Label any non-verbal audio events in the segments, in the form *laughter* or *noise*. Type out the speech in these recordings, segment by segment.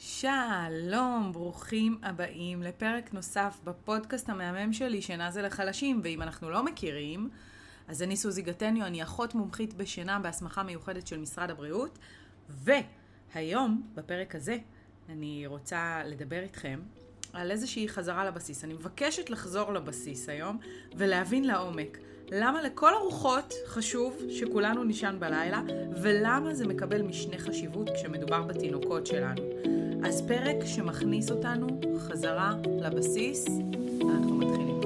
שלום, ברוכים הבאים לפרק נוסף בפודקאסט המהמם שלי, שינה זה לחלשים, ואם אנחנו לא מכירים, אז אני סוזי גטניו, אני אחות מומחית בשינה בהסמכה מיוחדת של משרד הבריאות, והיום, בפרק הזה, אני רוצה לדבר איתכם על איזושהי חזרה לבסיס. אני מבקשת לחזור לבסיס היום ולהבין לעומק למה לכל הרוחות חשוב שכולנו נישן בלילה, ולמה זה מקבל משנה חשיבות כשמדובר בתינוקות שלנו. אז פרק שמכניס אותנו חזרה לבסיס, אנחנו מתחילים.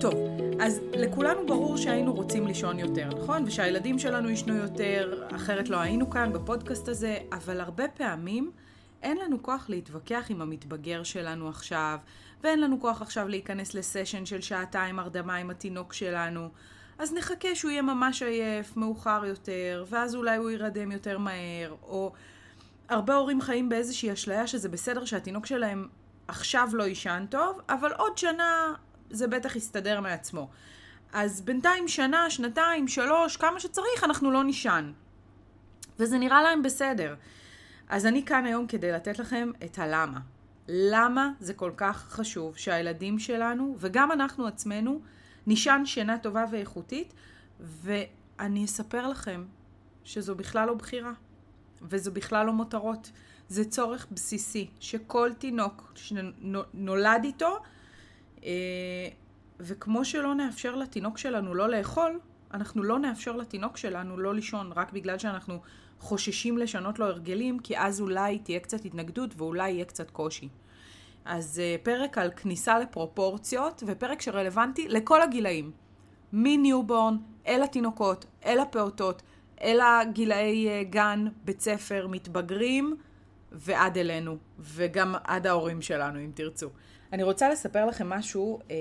טוב, אז לכולנו ברור שהיינו רוצים לישון יותר, נכון? ושהילדים שלנו ישנו יותר, אחרת לא היינו כאן בפודקאסט הזה, אבל הרבה פעמים אין לנו כוח להתווכח עם המתבגר שלנו עכשיו, ואין לנו כוח עכשיו להיכנס לסשן של שעתיים הרדמה עם התינוק שלנו. אז נחכה שהוא יהיה ממש עייף, מאוחר יותר, ואז אולי הוא יירדם יותר מהר, או הרבה הורים חיים באיזושהי אשליה שזה בסדר שהתינוק שלהם עכשיו לא יישן טוב, אבל עוד שנה זה בטח יסתדר מעצמו. אז בינתיים שנה, שנתיים, שלוש, כמה שצריך, אנחנו לא נישן. וזה נראה להם בסדר. אז אני כאן היום כדי לתת לכם את הלמה. למה זה כל כך חשוב שהילדים שלנו, וגם אנחנו עצמנו, נישן שינה טובה ואיכותית, ואני אספר לכם שזו בכלל לא בחירה, וזו בכלל לא מותרות. זה צורך בסיסי שכל תינוק שנולד איתו, אה, וכמו שלא נאפשר לתינוק שלנו לא לאכול, אנחנו לא נאפשר לתינוק שלנו לא לישון, רק בגלל שאנחנו חוששים לשנות לו הרגלים, כי אז אולי תהיה קצת התנגדות ואולי יהיה קצת קושי. אז uh, פרק על כניסה לפרופורציות, ופרק שרלוונטי לכל הגילאים. מ newborn, אל התינוקות, אל הפעוטות, אל הגילאי uh, גן, בית ספר, מתבגרים, ועד אלינו, וגם עד ההורים שלנו, אם תרצו. אני רוצה לספר לכם משהו uh,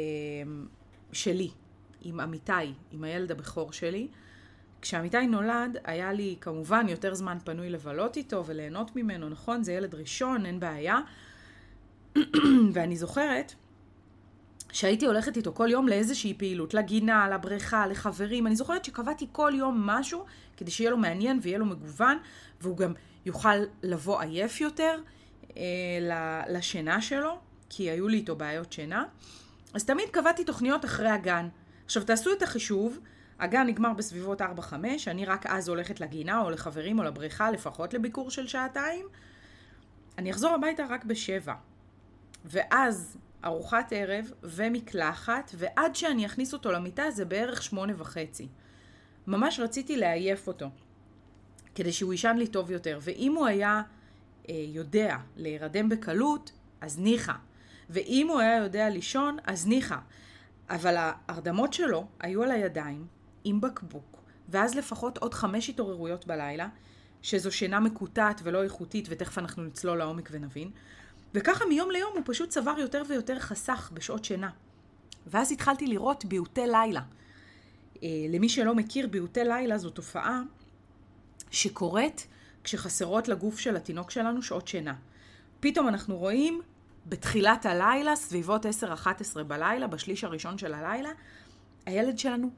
שלי, עם אמיתי, עם הילד הבכור שלי. כשעמיתי נולד, היה לי כמובן יותר זמן פנוי לבלות איתו וליהנות ממנו, נכון? זה ילד ראשון, אין בעיה. *clears throat* ואני זוכרת שהייתי הולכת איתו כל יום לאיזושהי פעילות, לגינה, לבריכה, לחברים. אני זוכרת שקבעתי כל יום משהו כדי שיהיה לו מעניין ויהיה לו מגוון, והוא גם יוכל לבוא עייף יותר אה, לשינה שלו, כי היו לי איתו בעיות שינה. אז תמיד קבעתי תוכניות אחרי הגן. עכשיו תעשו את החישוב, הגן נגמר בסביבות 4-5, אני רק אז הולכת לגינה או לחברים או לבריכה, לפחות לביקור של שעתיים. אני אחזור הביתה רק בשבע. ואז ארוחת ערב ומקלחת, ועד שאני אכניס אותו למיטה זה בערך שמונה וחצי. ממש רציתי לעייף אותו, כדי שהוא יישן לי טוב יותר. ואם הוא היה אה, יודע להירדם בקלות, אז ניחא. ואם הוא היה יודע לישון, אז ניחא. אבל ההרדמות שלו היו על הידיים, עם בקבוק, ואז לפחות עוד חמש התעוררויות בלילה, שזו שינה מקוטעת ולא איכותית, ותכף אנחנו נצלול לעומק ונבין. וככה מיום ליום הוא פשוט צבר יותר ויותר חסך בשעות שינה. ואז התחלתי לראות ביעוטי לילה. אה, למי שלא מכיר, ביעוטי לילה זו תופעה שקורית כשחסרות לגוף של התינוק שלנו שעות שינה. פתאום אנחנו רואים בתחילת הלילה, סביבות 10-11 בלילה, בשליש הראשון של הלילה, הילד שלנו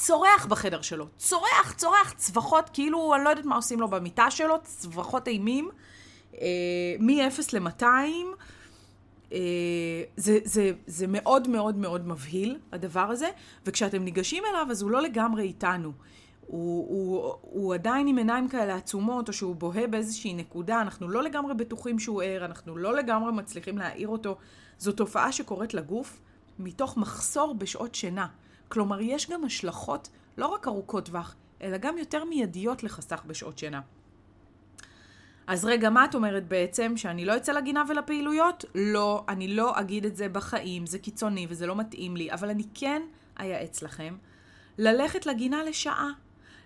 צורח בחדר שלו. צורח, צורח, צווחות, כאילו, אני לא יודעת מה עושים לו במיטה שלו, צווחות אימים. אה, מ-0 ל-200, אה, זה, זה, זה מאוד מאוד מאוד מבהיל, הדבר הזה, וכשאתם ניגשים אליו, אז הוא לא לגמרי איתנו. הוא, הוא, הוא עדיין עם עיניים כאלה עצומות, או שהוא בוהה באיזושהי נקודה, אנחנו לא לגמרי בטוחים שהוא ער, אנחנו לא לגמרי מצליחים להעיר אותו. זו תופעה שקורית לגוף מתוך מחסור בשעות שינה. כלומר, יש גם השלכות לא רק ארוכות טווח, אלא גם יותר מיידיות לחסך בשעות שינה. אז רגע, מה את אומרת בעצם? שאני לא אצא לגינה ולפעילויות? לא, אני לא אגיד את זה בחיים, זה קיצוני וזה לא מתאים לי, אבל אני כן אייעץ לכם ללכת לגינה לשעה.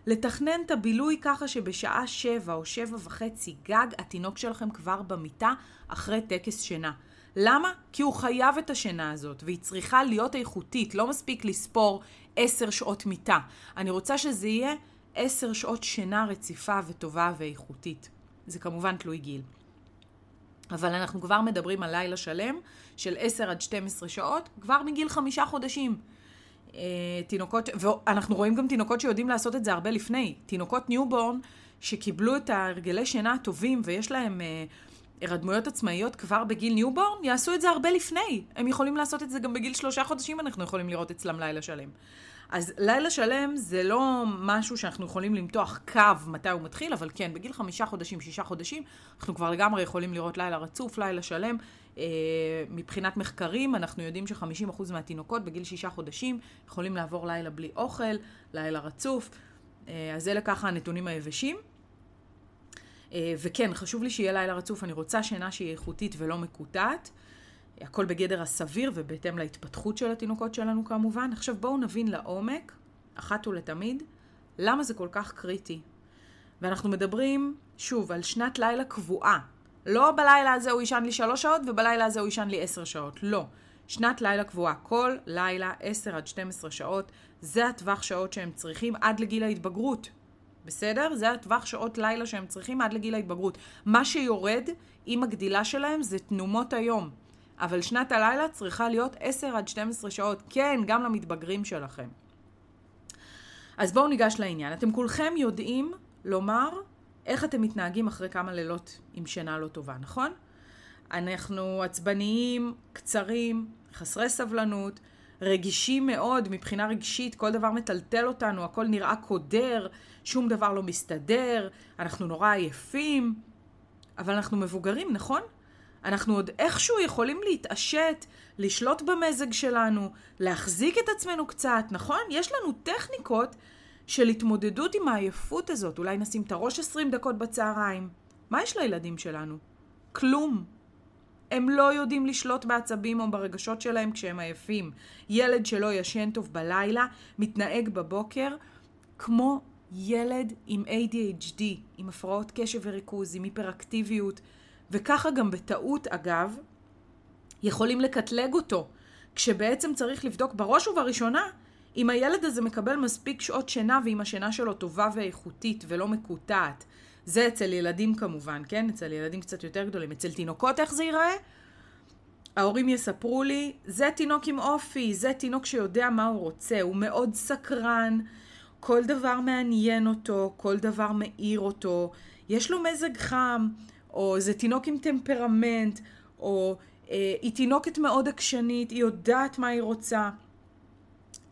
לתכנן את הבילוי ככה שבשעה שבע או שבע וחצי גג התינוק שלכם כבר במיטה אחרי טקס שינה. למה? כי הוא חייב את השינה הזאת, והיא צריכה להיות איכותית, לא מספיק לספור עשר שעות מיטה. אני רוצה שזה יהיה עשר שעות שינה רציפה וטובה ואיכותית. זה כמובן תלוי גיל. אבל אנחנו כבר מדברים על לילה שלם של 10 עד 12 שעות, כבר מגיל חמישה חודשים. אה, תינוקות, ואנחנו רואים גם תינוקות שיודעים לעשות את זה הרבה לפני. תינוקות newborn שקיבלו את ההרגלי שינה הטובים ויש להם הירדמויות עצמאיות כבר בגיל newborn, יעשו את זה הרבה לפני. הם יכולים לעשות את זה גם בגיל שלושה חודשים, אנחנו יכולים לראות אצלם לילה שלם. אז לילה שלם זה לא משהו שאנחנו יכולים למתוח קו מתי הוא מתחיל, אבל כן, בגיל חמישה חודשים, שישה חודשים, אנחנו כבר לגמרי יכולים לראות לילה רצוף, לילה שלם. אה, מבחינת מחקרים, אנחנו יודעים ש-50% מהתינוקות בגיל שישה חודשים יכולים לעבור לילה בלי אוכל, לילה רצוף. אה, אז אלה ככה הנתונים היבשים. אה, וכן, חשוב לי שיהיה לילה רצוף, אני רוצה שינה שהיא איכותית ולא מקוטעת. הכל בגדר הסביר ובהתאם להתפתחות של התינוקות שלנו כמובן. עכשיו בואו נבין לעומק, אחת ולתמיד, למה זה כל כך קריטי. ואנחנו מדברים, שוב, על שנת לילה קבועה. לא בלילה הזה הוא יישן לי שלוש שעות ובלילה הזה הוא יישן לי עשר שעות. לא. שנת לילה קבועה. כל לילה עשר עד שתים עשרה שעות. זה הטווח שעות שהם צריכים עד לגיל ההתבגרות. בסדר? זה הטווח שעות לילה שהם צריכים עד לגיל ההתבגרות. מה שיורד עם הגדילה שלהם זה תנומות היום. אבל שנת הלילה צריכה להיות 10 עד 12 שעות. כן, גם למתבגרים שלכם. אז בואו ניגש לעניין. אתם כולכם יודעים לומר איך אתם מתנהגים אחרי כמה לילות עם שינה לא טובה, נכון? אנחנו עצבניים, קצרים, חסרי סבלנות, רגישים מאוד מבחינה רגשית, כל דבר מטלטל אותנו, הכל נראה קודר, שום דבר לא מסתדר, אנחנו נורא עייפים, אבל אנחנו מבוגרים, נכון? אנחנו עוד איכשהו יכולים להתעשת, לשלוט במזג שלנו, להחזיק את עצמנו קצת, נכון? יש לנו טכניקות של התמודדות עם העייפות הזאת. אולי נשים את הראש 20 דקות בצהריים. מה יש לילדים שלנו? כלום. הם לא יודעים לשלוט בעצבים או ברגשות שלהם כשהם עייפים. ילד שלא ישן טוב בלילה, מתנהג בבוקר כמו ילד עם ADHD, עם הפרעות קשב וריכוז, עם היפראקטיביות, וככה גם בטעות, אגב, יכולים לקטלג אותו, כשבעצם צריך לבדוק בראש ובראשונה אם הילד הזה מקבל מספיק שעות שינה ואם השינה שלו טובה ואיכותית ולא מקוטעת. זה אצל ילדים כמובן, כן? אצל ילדים קצת יותר גדולים. אצל תינוקות איך זה ייראה? ההורים יספרו לי, זה תינוק עם אופי, זה תינוק שיודע מה הוא רוצה, הוא מאוד סקרן, כל דבר מעניין אותו, כל דבר מעיר אותו, יש לו מזג חם, או זה תינוק עם טמפרמנט, או אה, היא תינוקת מאוד עקשנית, היא יודעת מה היא רוצה.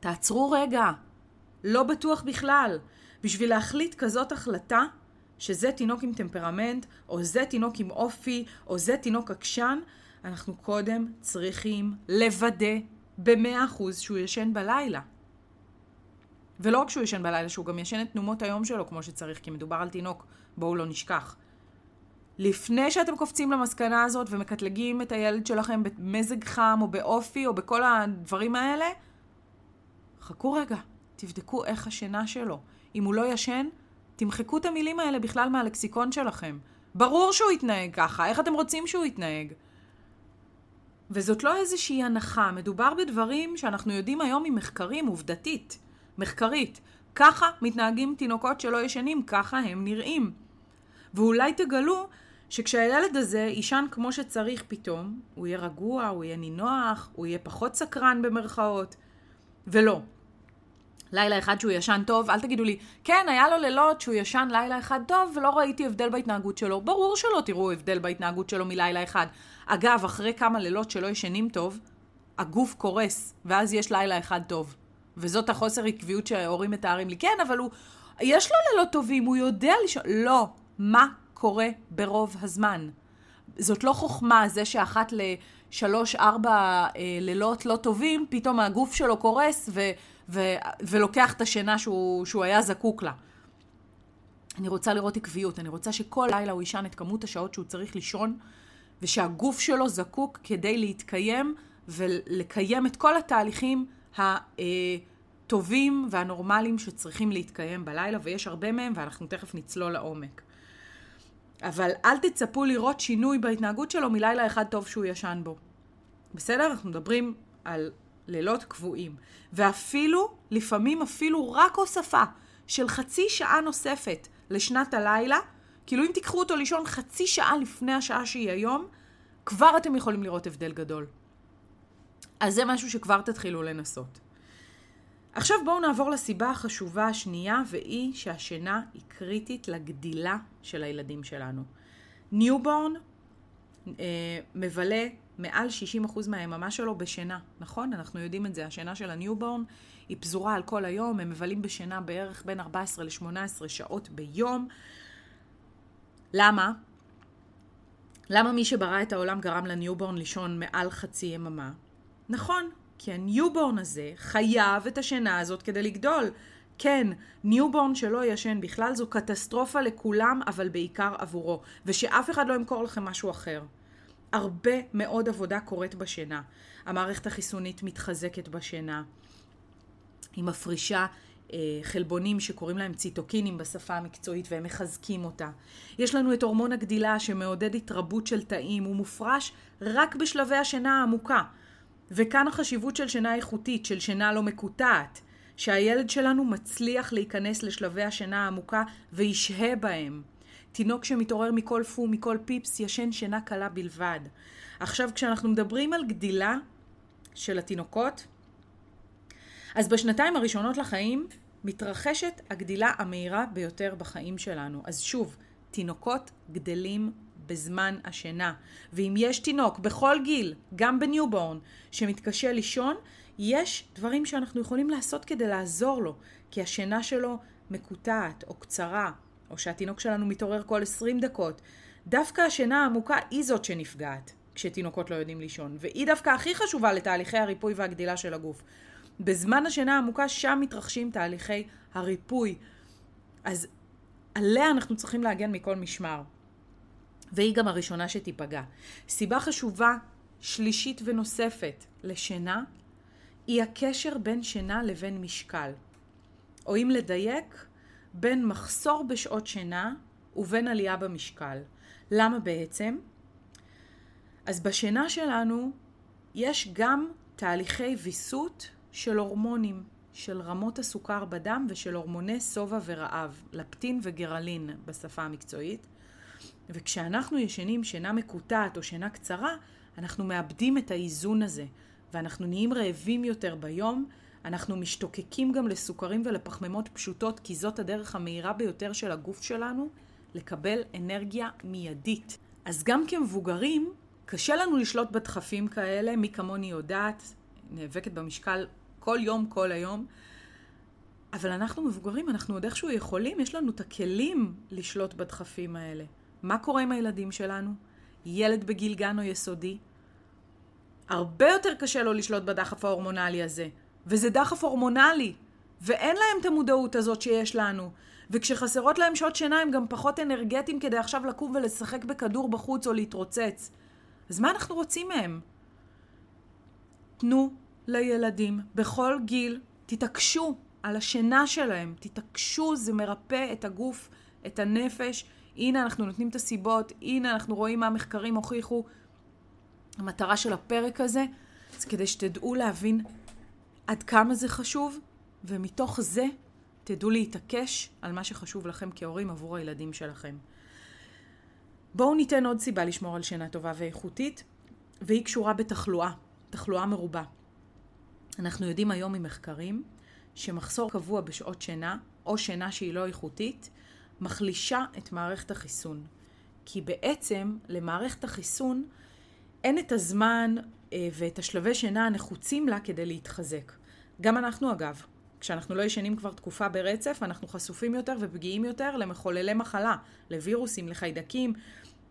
תעצרו רגע, לא בטוח בכלל. בשביל להחליט כזאת החלטה, שזה תינוק עם טמפרמנט, או זה תינוק עם אופי, או זה תינוק עקשן, אנחנו קודם צריכים לוודא במאה אחוז שהוא ישן בלילה. ולא רק שהוא ישן בלילה, שהוא גם ישן את תנומות היום שלו כמו שצריך, כי מדובר על תינוק, בואו לא נשכח. לפני שאתם קופצים למסקנה הזאת ומקטלגים את הילד שלכם במזג חם או באופי או בכל הדברים האלה, חכו רגע, תבדקו איך השינה שלו. אם הוא לא ישן, תמחקו את המילים האלה בכלל מהלקסיקון שלכם. ברור שהוא יתנהג ככה, איך אתם רוצים שהוא יתנהג? וזאת לא איזושהי הנחה, מדובר בדברים שאנחנו יודעים היום ממחקרים, עובדתית, מחקרית. ככה מתנהגים תינוקות שלא ישנים, ככה הם נראים. ואולי תגלו שכשהילד הזה יישן כמו שצריך פתאום, הוא יהיה רגוע, הוא יהיה נינוח, הוא יהיה פחות סקרן במרכאות. ולא. לילה אחד שהוא ישן טוב, אל תגידו לי, כן, היה לו לילות שהוא ישן לילה אחד טוב ולא ראיתי הבדל בהתנהגות שלו. ברור שלא תראו הבדל בהתנהגות שלו מלילה אחד. אגב, אחרי כמה לילות שלא ישנים טוב, הגוף קורס, ואז יש לילה אחד טוב. וזאת החוסר עקביות שההורים מתארים לי. כן, אבל הוא, יש לו לילות טובים, הוא יודע לישון. לא. מה קורה ברוב הזמן? זאת לא חוכמה, זה שאחת לשלוש, ארבע אה, לילות לא טובים, פתאום הגוף שלו קורס ו, ו, ולוקח את השינה שהוא, שהוא היה זקוק לה. אני רוצה לראות עקביות, אני רוצה שכל לילה הוא יישן את כמות השעות שהוא צריך לישון, ושהגוף שלו זקוק כדי להתקיים ולקיים את כל התהליכים הטובים והנורמליים שצריכים להתקיים בלילה, ויש הרבה מהם, ואנחנו תכף נצלול לעומק. אבל אל תצפו לראות שינוי בהתנהגות שלו מלילה אחד טוב שהוא ישן בו. בסדר? אנחנו מדברים על לילות קבועים. ואפילו, לפעמים אפילו רק הוספה של חצי שעה נוספת לשנת הלילה, כאילו אם תיקחו אותו לישון חצי שעה לפני השעה שהיא היום, כבר אתם יכולים לראות הבדל גדול. אז זה משהו שכבר תתחילו לנסות. עכשיו בואו נעבור לסיבה החשובה השנייה, והיא שהשינה היא קריטית לגדילה של הילדים שלנו. newborn אה, מבלה מעל 60% מהיממה שלו בשינה, נכון? אנחנו יודעים את זה. השינה של ה newborn היא פזורה על כל היום, הם מבלים בשינה בערך בין 14 ל-18 שעות ביום. למה? למה מי שברא את העולם גרם ל newborn לישון מעל חצי יממה? נכון, כי ה newborn הזה חייב את השינה הזאת כדי לגדול. כן, newborn שלא ישן בכלל זו קטסטרופה לכולם, אבל בעיקר עבורו. ושאף אחד לא ימכור לכם משהו אחר. הרבה מאוד עבודה קורית בשינה. המערכת החיסונית מתחזקת בשינה. היא מפרישה אה, חלבונים שקוראים להם ציטוקינים בשפה המקצועית והם מחזקים אותה. יש לנו את הורמון הגדילה שמעודד התרבות של תאים, הוא מופרש רק בשלבי השינה העמוקה. וכאן החשיבות של שינה איכותית, של שינה לא מקוטעת, שהילד שלנו מצליח להיכנס לשלבי השינה העמוקה וישהה בהם. תינוק שמתעורר מכל פו, מכל פיפס, ישן שינה קלה בלבד. עכשיו, כשאנחנו מדברים על גדילה של התינוקות, אז בשנתיים הראשונות לחיים מתרחשת הגדילה המהירה ביותר בחיים שלנו. אז שוב, תינוקות גדלים בזמן השינה. ואם יש תינוק בכל גיל, גם ב newborn, שמתקשה לישון, יש דברים שאנחנו יכולים לעשות כדי לעזור לו, כי השינה שלו מקוטעת או קצרה, או שהתינוק שלנו מתעורר כל 20 דקות. דווקא השינה העמוקה היא זאת שנפגעת כשתינוקות לא יודעים לישון, והיא דווקא הכי חשובה לתהליכי הריפוי והגדילה של הגוף. בזמן השינה העמוקה שם מתרחשים תהליכי הריפוי. אז עליה אנחנו צריכים להגן מכל משמר. והיא גם הראשונה שתיפגע. סיבה חשובה שלישית ונוספת לשינה היא הקשר בין שינה לבין משקל. או אם לדייק, בין מחסור בשעות שינה ובין עלייה במשקל. למה בעצם? אז בשינה שלנו יש גם תהליכי ויסות של הורמונים, של רמות הסוכר בדם ושל הורמוני שובע ורעב, לפטין וגרלין בשפה המקצועית. וכשאנחנו ישנים שינה מקוטעת או שינה קצרה, אנחנו מאבדים את האיזון הזה, ואנחנו נהיים רעבים יותר ביום, אנחנו משתוקקים גם לסוכרים ולפחמימות פשוטות, כי זאת הדרך המהירה ביותר של הגוף שלנו לקבל אנרגיה מיידית. אז גם כמבוגרים, קשה לנו לשלוט בדחפים כאלה, מי כמוני יודעת, נאבקת במשקל כל יום, כל היום. אבל אנחנו מבוגרים, אנחנו עוד איכשהו יכולים, יש לנו את הכלים לשלוט בדחפים האלה. מה קורה עם הילדים שלנו? ילד בגיל גן או יסודי? הרבה יותר קשה לו לשלוט בדחף ההורמונלי הזה. וזה דחף הורמונלי. ואין להם את המודעות הזאת שיש לנו. וכשחסרות להם שעות שינה הם גם פחות אנרגטיים כדי עכשיו לקום ולשחק בכדור בחוץ או להתרוצץ. אז מה אנחנו רוצים מהם? תנו לילדים בכל גיל, תתעקשו על השינה שלהם, תתעקשו, זה מרפא את הגוף, את הנפש. הנה אנחנו נותנים את הסיבות, הנה אנחנו רואים מה המחקרים הוכיחו. המטרה של הפרק הזה זה כדי שתדעו להבין עד כמה זה חשוב, ומתוך זה תדעו להתעקש על מה שחשוב לכם כהורים עבור הילדים שלכם. בואו ניתן עוד סיבה לשמור על שינה טובה ואיכותית, והיא קשורה בתחלואה, תחלואה מרובה. אנחנו יודעים היום ממחקרים שמחסור קבוע בשעות שינה, או שינה שהיא לא איכותית, מחלישה את מערכת החיסון. כי בעצם למערכת החיסון אין את הזמן ואת השלבי שינה הנחוצים לה כדי להתחזק. גם אנחנו אגב, כשאנחנו לא ישנים כבר תקופה ברצף, אנחנו חשופים יותר ופגיעים יותר למחוללי מחלה, לווירוסים, לחיידקים,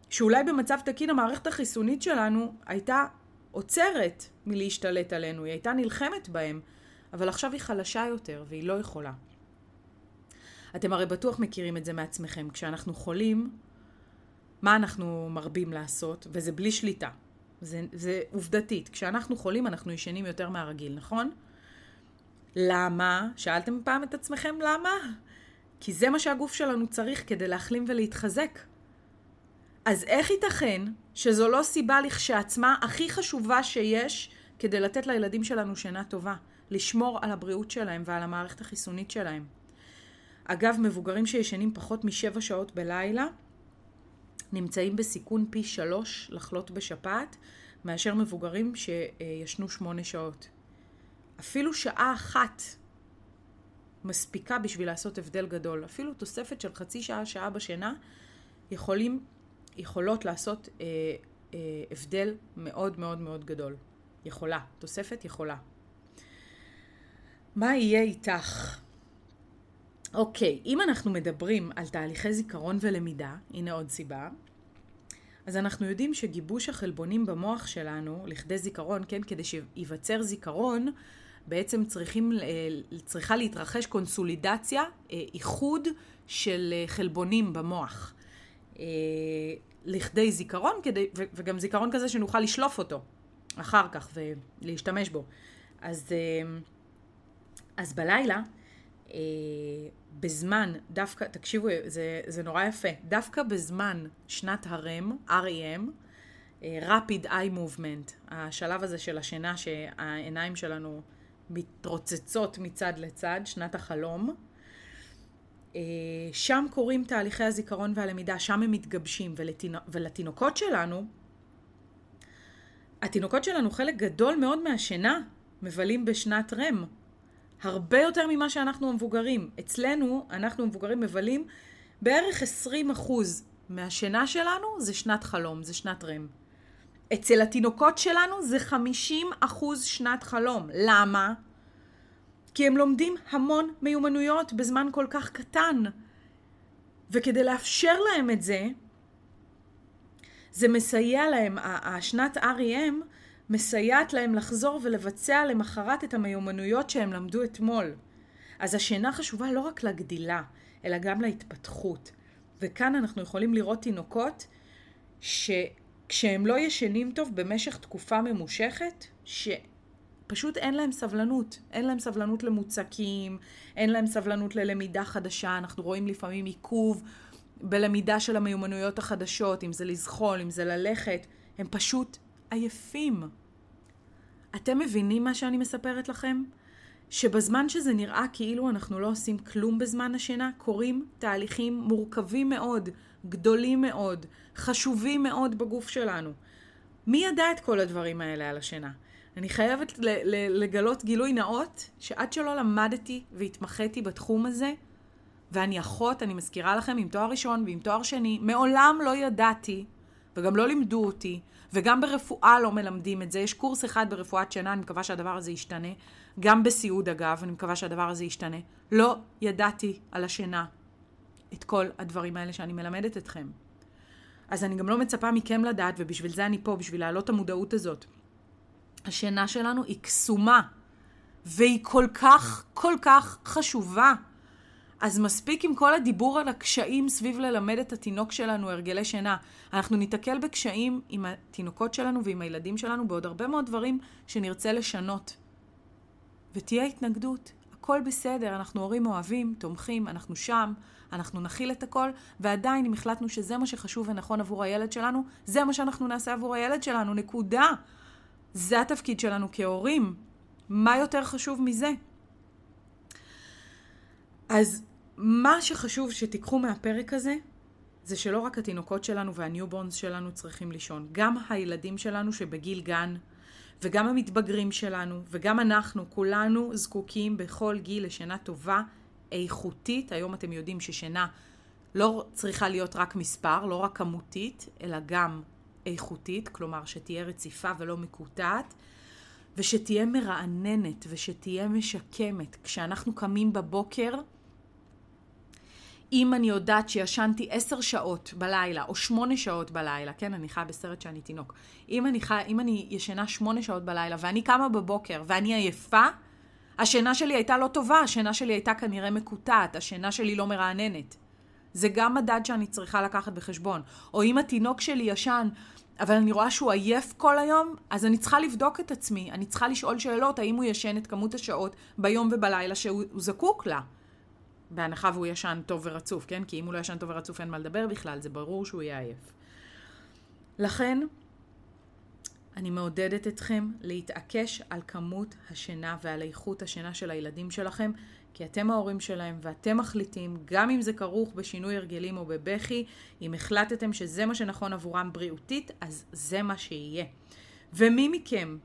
שאולי במצב תקין המערכת החיסונית שלנו הייתה עוצרת מלהשתלט עלינו, היא הייתה נלחמת בהם, אבל עכשיו היא חלשה יותר והיא לא יכולה. אתם הרי בטוח מכירים את זה מעצמכם. כשאנחנו חולים, מה אנחנו מרבים לעשות? וזה בלי שליטה. זה, זה עובדתית. כשאנחנו חולים אנחנו ישנים יותר מהרגיל, נכון? למה? שאלתם פעם את עצמכם למה? כי זה מה שהגוף שלנו צריך כדי להחלים ולהתחזק. אז איך ייתכן שזו לא סיבה לכשעצמה הכי חשובה שיש כדי לתת לילדים שלנו שינה טובה? לשמור על הבריאות שלהם ועל המערכת החיסונית שלהם. אגב, מבוגרים שישנים פחות משבע שעות בלילה, נמצאים בסיכון פי שלוש לחלות בשפעת מאשר מבוגרים שישנו שמונה שעות. אפילו שעה אחת מספיקה בשביל לעשות הבדל גדול. אפילו תוספת של חצי שעה, שעה בשינה, יכולים, יכולות לעשות אה, אה, הבדל מאוד מאוד מאוד גדול. יכולה. תוספת יכולה. מה יהיה איתך? אוקיי, אם אנחנו מדברים על תהליכי זיכרון ולמידה, הנה עוד סיבה, אז אנחנו יודעים שגיבוש החלבונים במוח שלנו, לכדי זיכרון, כן, כדי שייווצר זיכרון, בעצם צריכים, צריכה להתרחש קונסולידציה, אה, איחוד של אה, חלבונים במוח. אה, לכדי זיכרון, כדי, וגם זיכרון כזה שנוכל לשלוף אותו אחר כך ולהשתמש בו. אז, אז בלילה, בזמן, דווקא, תקשיבו, זה, זה נורא יפה, דווקא בזמן שנת הרם, REM, Rapid Eye Movement, השלב הזה של השינה שהעיניים שלנו מתרוצצות מצד לצד, שנת החלום. אה, שם קורים תהליכי הזיכרון והלמידה, שם הם מתגבשים, ולתינוק, ולתינוקות שלנו, התינוקות שלנו חלק גדול מאוד מהשינה מבלים בשנת רם. הרבה יותר ממה שאנחנו המבוגרים. אצלנו, אנחנו המבוגרים מבלים בערך 20% מהשינה שלנו זה שנת חלום, זה שנת רם. אצל התינוקות שלנו זה 50 אחוז שנת חלום. למה? כי הם לומדים המון מיומנויות בזמן כל כך קטן. וכדי לאפשר להם את זה, זה מסייע להם, השנת REM מסייעת להם לחזור ולבצע למחרת את המיומנויות שהם למדו אתמול. אז השינה חשובה לא רק לגדילה, אלא גם להתפתחות. וכאן אנחנו יכולים לראות תינוקות ש... כשהם לא ישנים טוב במשך תקופה ממושכת, שפשוט אין להם סבלנות. אין להם סבלנות למוצקים, אין להם סבלנות ללמידה חדשה. אנחנו רואים לפעמים עיכוב בלמידה של המיומנויות החדשות, אם זה לזחול, אם זה ללכת. הם פשוט עייפים. אתם מבינים מה שאני מספרת לכם? שבזמן שזה נראה כאילו אנחנו לא עושים כלום בזמן השינה, קורים תהליכים מורכבים מאוד, גדולים מאוד, חשובים מאוד בגוף שלנו. מי ידע את כל הדברים האלה על השינה? אני חייבת לגלות גילוי נאות, שעד שלא למדתי והתמחיתי בתחום הזה, ואני אחות, אני מזכירה לכם, עם תואר ראשון ועם תואר שני, מעולם לא ידעתי, וגם לא לימדו אותי, וגם ברפואה לא מלמדים את זה. יש קורס אחד ברפואת שינה, אני מקווה שהדבר הזה ישתנה. גם בסיעוד אגב, אני מקווה שהדבר הזה ישתנה. לא ידעתי על השינה את כל הדברים האלה שאני מלמדת אתכם. אז אני גם לא מצפה מכם לדעת, ובשביל זה אני פה, בשביל להעלות את המודעות הזאת. השינה שלנו היא קסומה, והיא כל כך, כל כך חשובה. אז מספיק עם כל הדיבור על הקשיים סביב ללמד את התינוק שלנו הרגלי שינה. אנחנו ניתקל בקשיים עם התינוקות שלנו ועם הילדים שלנו בעוד הרבה מאוד דברים שנרצה לשנות. ותהיה התנגדות, הכל בסדר, אנחנו הורים אוהבים, תומכים, אנחנו שם, אנחנו נכיל את הכל, ועדיין אם החלטנו שזה מה שחשוב ונכון עבור הילד שלנו, זה מה שאנחנו נעשה עבור הילד שלנו, נקודה. זה התפקיד שלנו כהורים. מה יותר חשוב מזה? אז מה שחשוב שתיקחו מהפרק הזה, זה שלא רק התינוקות שלנו והניובורנס שלנו צריכים לישון, גם הילדים שלנו שבגיל גן, וגם המתבגרים שלנו, וגם אנחנו, כולנו זקוקים בכל גיל לשינה טובה, איכותית. היום אתם יודעים ששינה לא צריכה להיות רק מספר, לא רק כמותית, אלא גם איכותית, כלומר שתהיה רציפה ולא מקוטעת, ושתהיה מרעננת ושתהיה משקמת. כשאנחנו קמים בבוקר, אם אני יודעת שישנתי עשר שעות בלילה, או שמונה שעות בלילה, כן, אני חיה בסרט שאני תינוק. אם אני, חי, אם אני ישנה שמונה שעות בלילה, ואני קמה בבוקר, ואני עייפה, השינה שלי הייתה לא טובה, השינה שלי הייתה כנראה מקוטעת, השינה שלי לא מרעננת. זה גם מדד שאני צריכה לקחת בחשבון. או אם התינוק שלי ישן, אבל אני רואה שהוא עייף כל היום, אז אני צריכה לבדוק את עצמי. אני צריכה לשאול שאלות, האם הוא ישן את כמות השעות ביום ובלילה שהוא זקוק לה. בהנחה והוא ישן טוב ורצוף, כן? כי אם הוא לא ישן טוב ורצוף אין מה לדבר בכלל, זה ברור שהוא יהיה עייף. לכן, אני מעודדת אתכם להתעקש על כמות השינה ועל איכות השינה של הילדים שלכם, כי אתם ההורים שלהם ואתם מחליטים, גם אם זה כרוך בשינוי הרגלים או בבכי, אם החלטתם שזה מה שנכון עבורם בריאותית, אז זה מה שיהיה. ומי מכם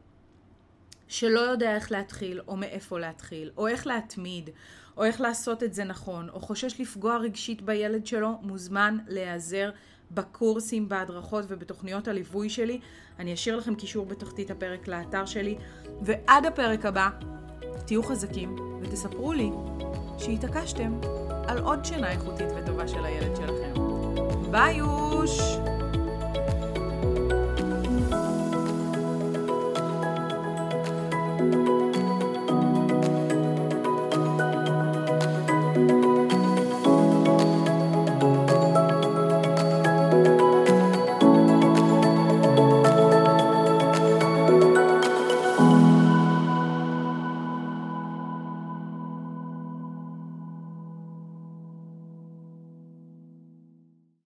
שלא יודע איך להתחיל, או מאיפה להתחיל, או איך להתמיד, או איך לעשות את זה נכון, או חושש לפגוע רגשית בילד שלו, מוזמן להיעזר בקורסים, בהדרכות ובתוכניות הליווי שלי. אני אשאיר לכם קישור בתחתית הפרק לאתר שלי. ועד הפרק הבא, תהיו חזקים ותספרו לי שהתעקשתם על עוד שינה איכותית וטובה של הילד שלכם. ביי יוש!